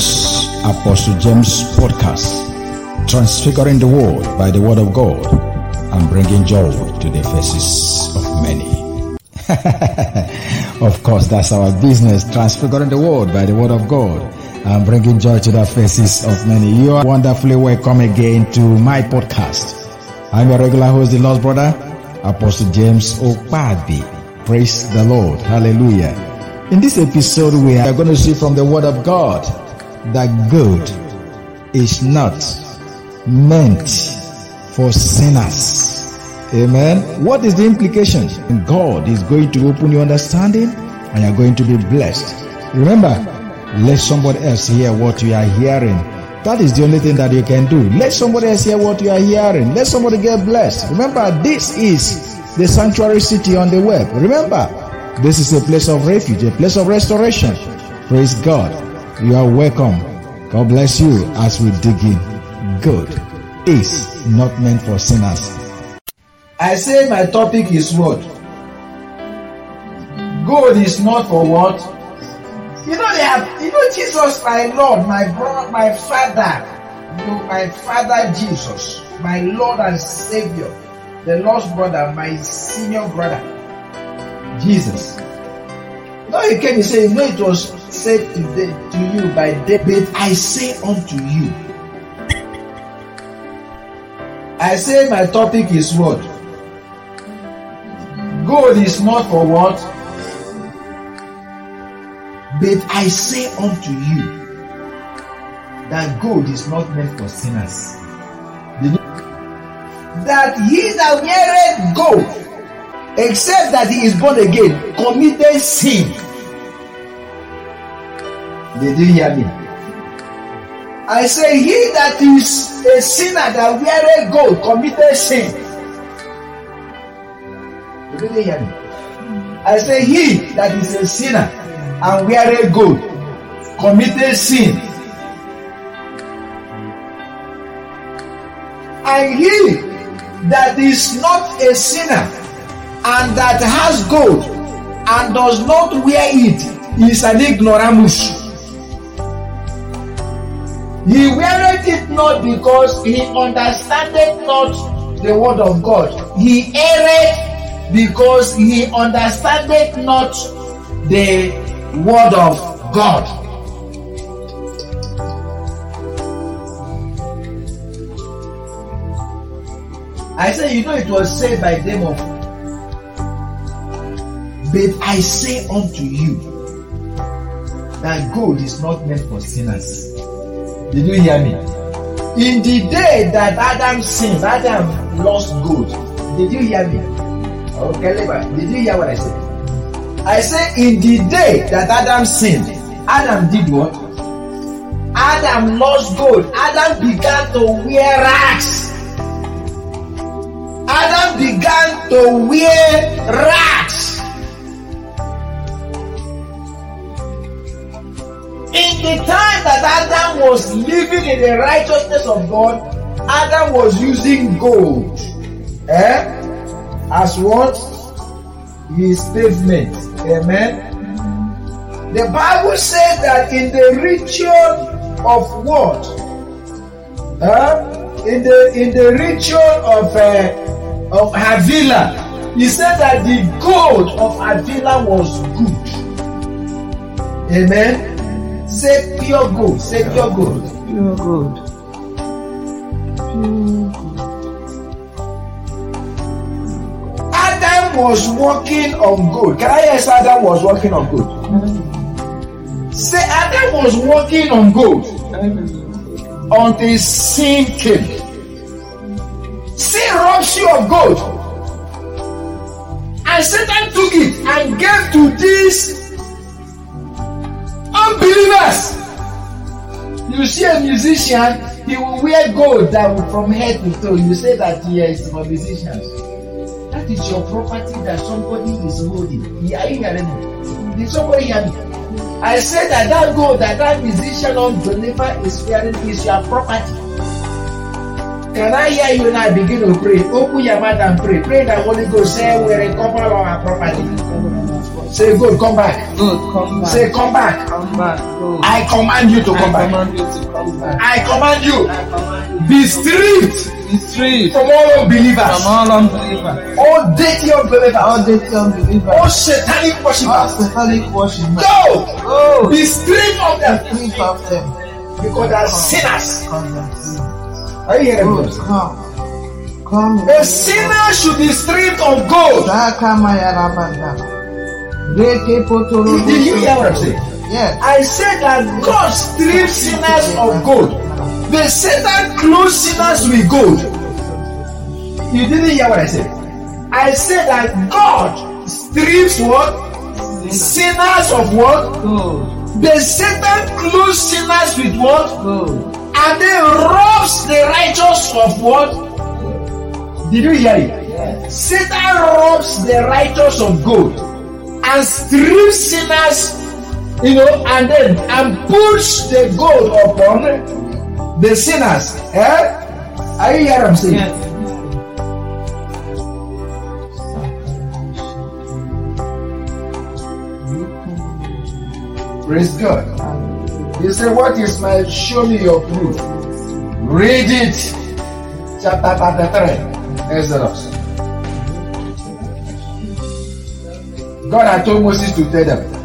is Apostle James Podcast, transfiguring the world by the word of God and bringing joy to the faces of many. of course, that's our business, transfiguring the world by the word of God and bringing joy to the faces of many. You are wonderfully welcome again to my podcast. I'm your regular host, the Lord's Brother, Apostle James Okpabi. Praise the Lord. Hallelujah. In this episode, we are going to see from the Word of God that good is not meant for sinners. Amen. What is the implication? God is going to open your understanding and you're going to be blessed. Remember, let somebody else hear what you are hearing. That is the only thing that you can do. Let somebody else hear what you are hearing. Let somebody get blessed. Remember, this is the sanctuary city on the web. Remember, this is a place of refuge, a place of restoration. Praise God. You are welcome. God bless you as we dig in. Good is not meant for sinners. I say my topic is what? Good is not for what? You know they have, you know Jesus, my Lord, my brother, my Father, you know, my Father Jesus, my Lord and Savior, the Lord's brother, my senior brother, Jesus. No, he came, he said, know it was said to, the, to you by David, I say unto you. I say my topic is what? Gold is not for what? But I say unto you that gold is not meant for sinners. That he that weareth gold, except that he is born again, committed sin. Did you hear me? I say, he that is a sinner that weareth gold committed sin. Did you hear me? I say, he that is a sinner and weareth gold committed sin. And he that is not a sinner and that has gold and does not wear it is an ignoramus. He weareth it not because he understandeth not the word of God. He erreth because he understandeth not the word of God. I say, you know, it was said by them of, but I say unto you that gold is not meant for sinners. Did you hear me? In the day that Adam sinned, Adam lost good. Did you hear me? Okay, did you hear what I said? I say, in the day that Adam sinned, Adam did what? Adam lost gold. Adam began to wear rags. Adam began to wear rags. In the time that in the righteousness of God, Adam was using gold eh, as what? His pavement. Amen. The Bible said that in the region of what? Uh, in the in the region of uh, of Havilah, he said that the gold of Havilah was good. Amen. Say pure gold. Say pure gold. Pure gold. Pure gold. Adam was walking on gold. Can I hear Adam was walking on gold? Say Adam was walking on gold until sin came. Sin robs you of gold. And Satan took it and gave to these You see a musician, he will wear gold that will from head to toe. You say that he is for musicians. That is your property that somebody is holding. Are you hearing me? Did somebody hear me? I said that that gold that that musician unbeliever is wearing is your property. Can I hear you now begin to pray? Open your mouth and pray. Pray that Holy Ghost say we recover our property. Say good, come back. Good, come back. Say come back. come back. Good. I command you to come I back. command you to come back. I command you. I command you Be stripped be from all from unbelievers, all unbelievers, all dirty unbelievers, all dirty unbelievers, all satanic all worshippers. satanic worship. Go! Oh, Be stripped of them free of them. because they are sinners. Are you hearing me? come. Come. A sinner should be stripped of gold. Saka Maya Rabanda. Reke Potoro. Did you hear what I'm saying? Yes. I said that God strips sinners of gold. The Satan clothes sinners with gold. You didn't hear what I said. I said that God strips what? Sinners of what? Good, The Satan clothes sinners with what? good. And then robs the righteous of what? Did you hear it? Yes. Satan robs the righteous of gold and strips sinners, you know, and then and puts the gold upon the sinners. Eh? Are you hearing what I'm saying? Yes. Praise God. You say, What is my show me your proof? Read it. Chapter 33, Exodus. God had told Moses to tell them.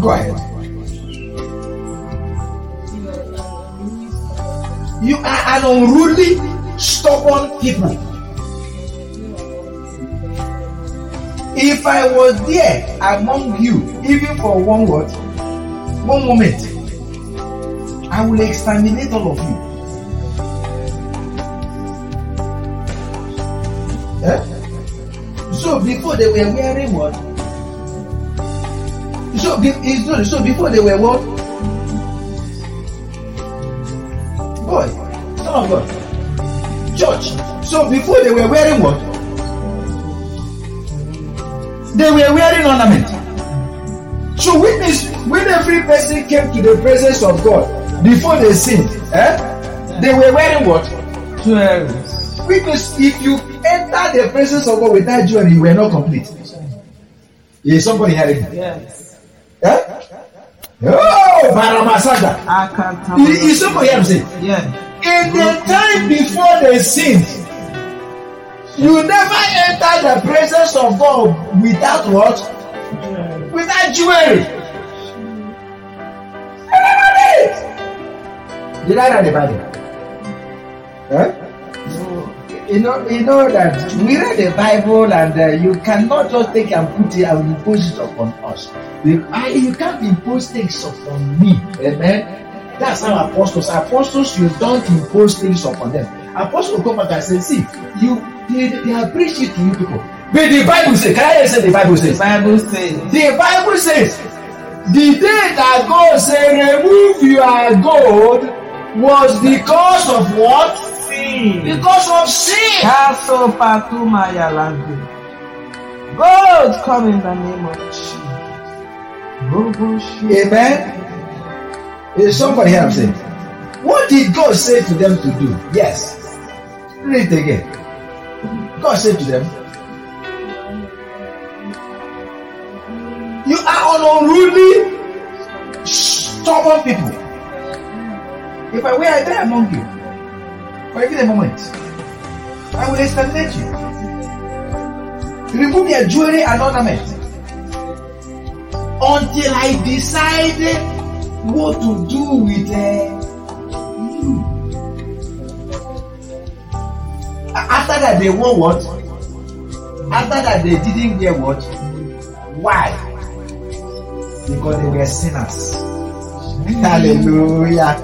Go ahead. You are an unruly, stubborn people. If I was there among you, even for one word, one moment, I will exterminate all of you. Eh? So before they were wearing what? So, be, not- so before they were what? Boy, son of God. Church. So before they were wearing what? They were wearing ornament. So which means when every person came to the presence of God before they sinned, eh? They were wearing what? Jewelries. Which means if you enter the presence of God without jewelry, you were not complete. Is somebody hearing me? Yes. Eh? Oh, Baramasaga. I can't tell Is somebody hearing me? Yes. In the time before they sinned, you never enter the presence of God without what? Without jewelry. I never did. Did I read the Bible? Huh? You know, you know that we read the Bible and uh, you cannot just take and put it and impose it upon us. You, I, you can't impose things upon me. Amen. That's how apostles. Apostles, you don't impose things upon them. Apostles come back and say, see, you they, they have preached it to you people. But the Bible says, can I say the Bible The says? Bible says. The Bible says, the day that God said, remove your gold was because of what? Sin. Because of sin. Caso Patuma Yalande. God come in the name of Jesus. Amen. Is somebody here saying, what did God say to them to do? Yes. Read it again. God said to them, stubborn people. If I were there among you, for even a moment, I will exterminate you. Remove your jewelry and ornament until I decide what to do with uh, you. A- After that, they won what? After that, they didn't get what? Why? Because they were sinners. Hallelujah.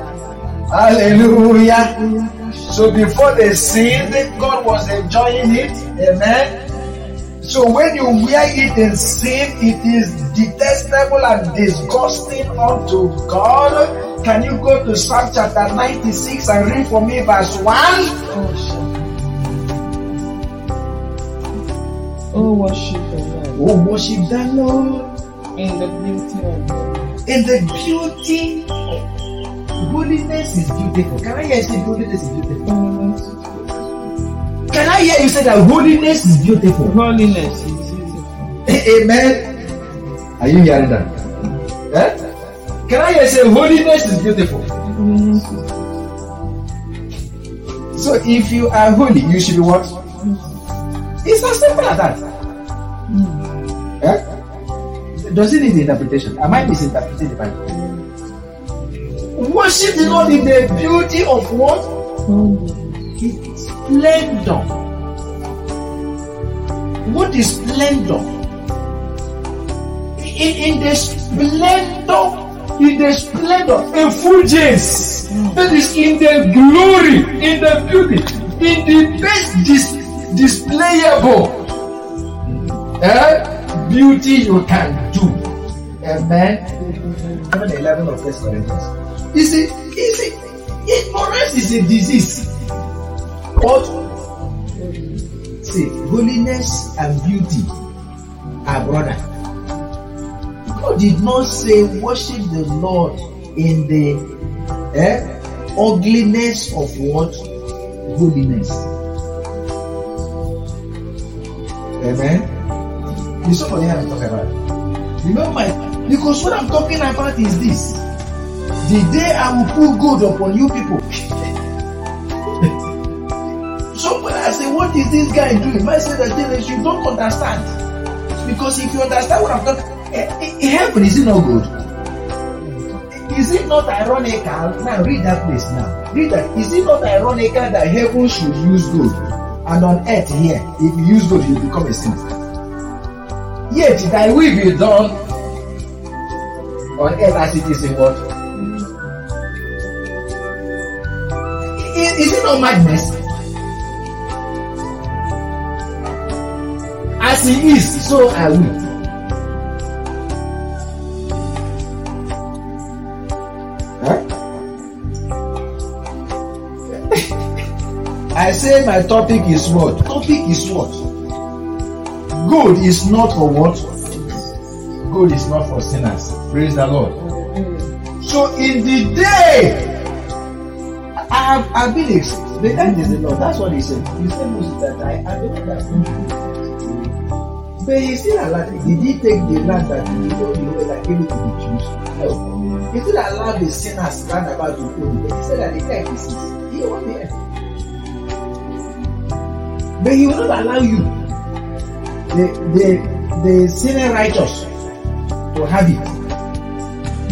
Hallelujah. So before they sinned, God was enjoying it. Amen. So when you wear it in sin, it is detestable and disgusting unto God. Can you go to Psalm chapter 96 and read for me verse 1? Oh, worship the Lord Oh, worship the Lord in the beauty of God. In the beauty holiness is beautiful. Can I hear you say holiness is beautiful? Can I hear you say that holiness is beautiful? Holiness is beautiful. Amen. Are you hearing that? Eh? Can I hear you say holiness is beautiful? Is So if you are holy, you should be what? It's as simple as that. Eh? Does it need interpretation? Am I misinterpreting the Bible? Worship the Lord in the beauty of what? Its splendor. What is splendor? In, in the splendor, in the splendor, effulgence. That is in the glory, in the beauty, in the best dis- displayable eh, beauty you can do. Amen. 7 11 of First Corinthians. You see, you see, ignorance is a disease. But see, holiness and beauty are brother. God did not say worship the Lord in the eh, ugliness of what holiness. Amen. You saw what I'm talking about. My because what I'm talking about is this. The day I will put good upon you people. Somebody I say, what is this guy doing? Might say that Dennis, you don't understand. Because if you understand what I'm talking, eh, eh, heaven is it not good? Is it not ironical? Now read that place now. Read that. Is it not ironical that heaven should use gold? And on earth here, if you use gold, you become a sinner. Yet thy will be done on earth as it is in what? Is, it not madness? As he is, so we. Huh? I say my topic is what? Topic is what? Gold is not for what? Good is not for sinners. Praise the Lord. So in the day, I have ex- the end is the Lord. That's what he said. He said Moses that I don't understand. But he still allowed. Did he take the land that he told you that gave it to the Jews? No. He still allowed the sinners round about to own. But he said that the earth is his. He owned the. But he will not allow you, the the the sinner righteous, to have it.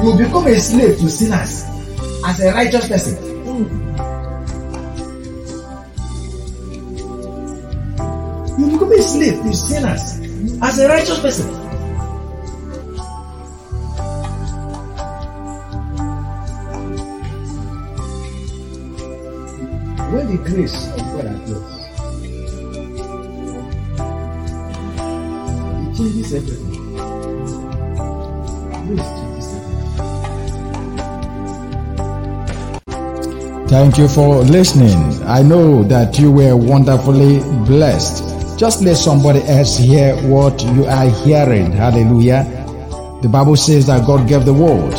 You become a slave to sinners as a righteous person. You become a slave to sinners as a righteous person. When the grace of God appears, it changes everything. Grace changes everything. Thank you for listening. I know that you were wonderfully blessed. Just let somebody else hear what you are hearing. Hallelujah. The Bible says that God gave the word,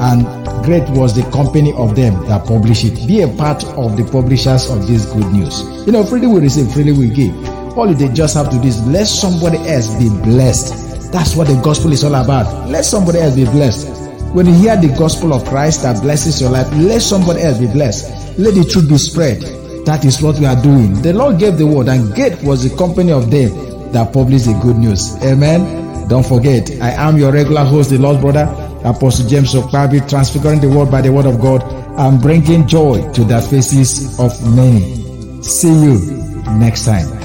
and great was the company of them that published it. Be a part of the publishers of this good news. You know, freely we receive, freely we give. All they just have to do is let somebody else be blessed. That's what the gospel is all about. Let somebody else be blessed. When you hear the gospel of Christ that blesses your life, let somebody else be blessed. Let the truth be spread. That is what we are doing. The Lord gave the word, and great was the company of them that published the good news. Amen. Don't forget, I am your regular host, the Lord's brother, Apostle James Okpabi, transfiguring the world by the word of God and bringing joy to the faces of many. See you next time.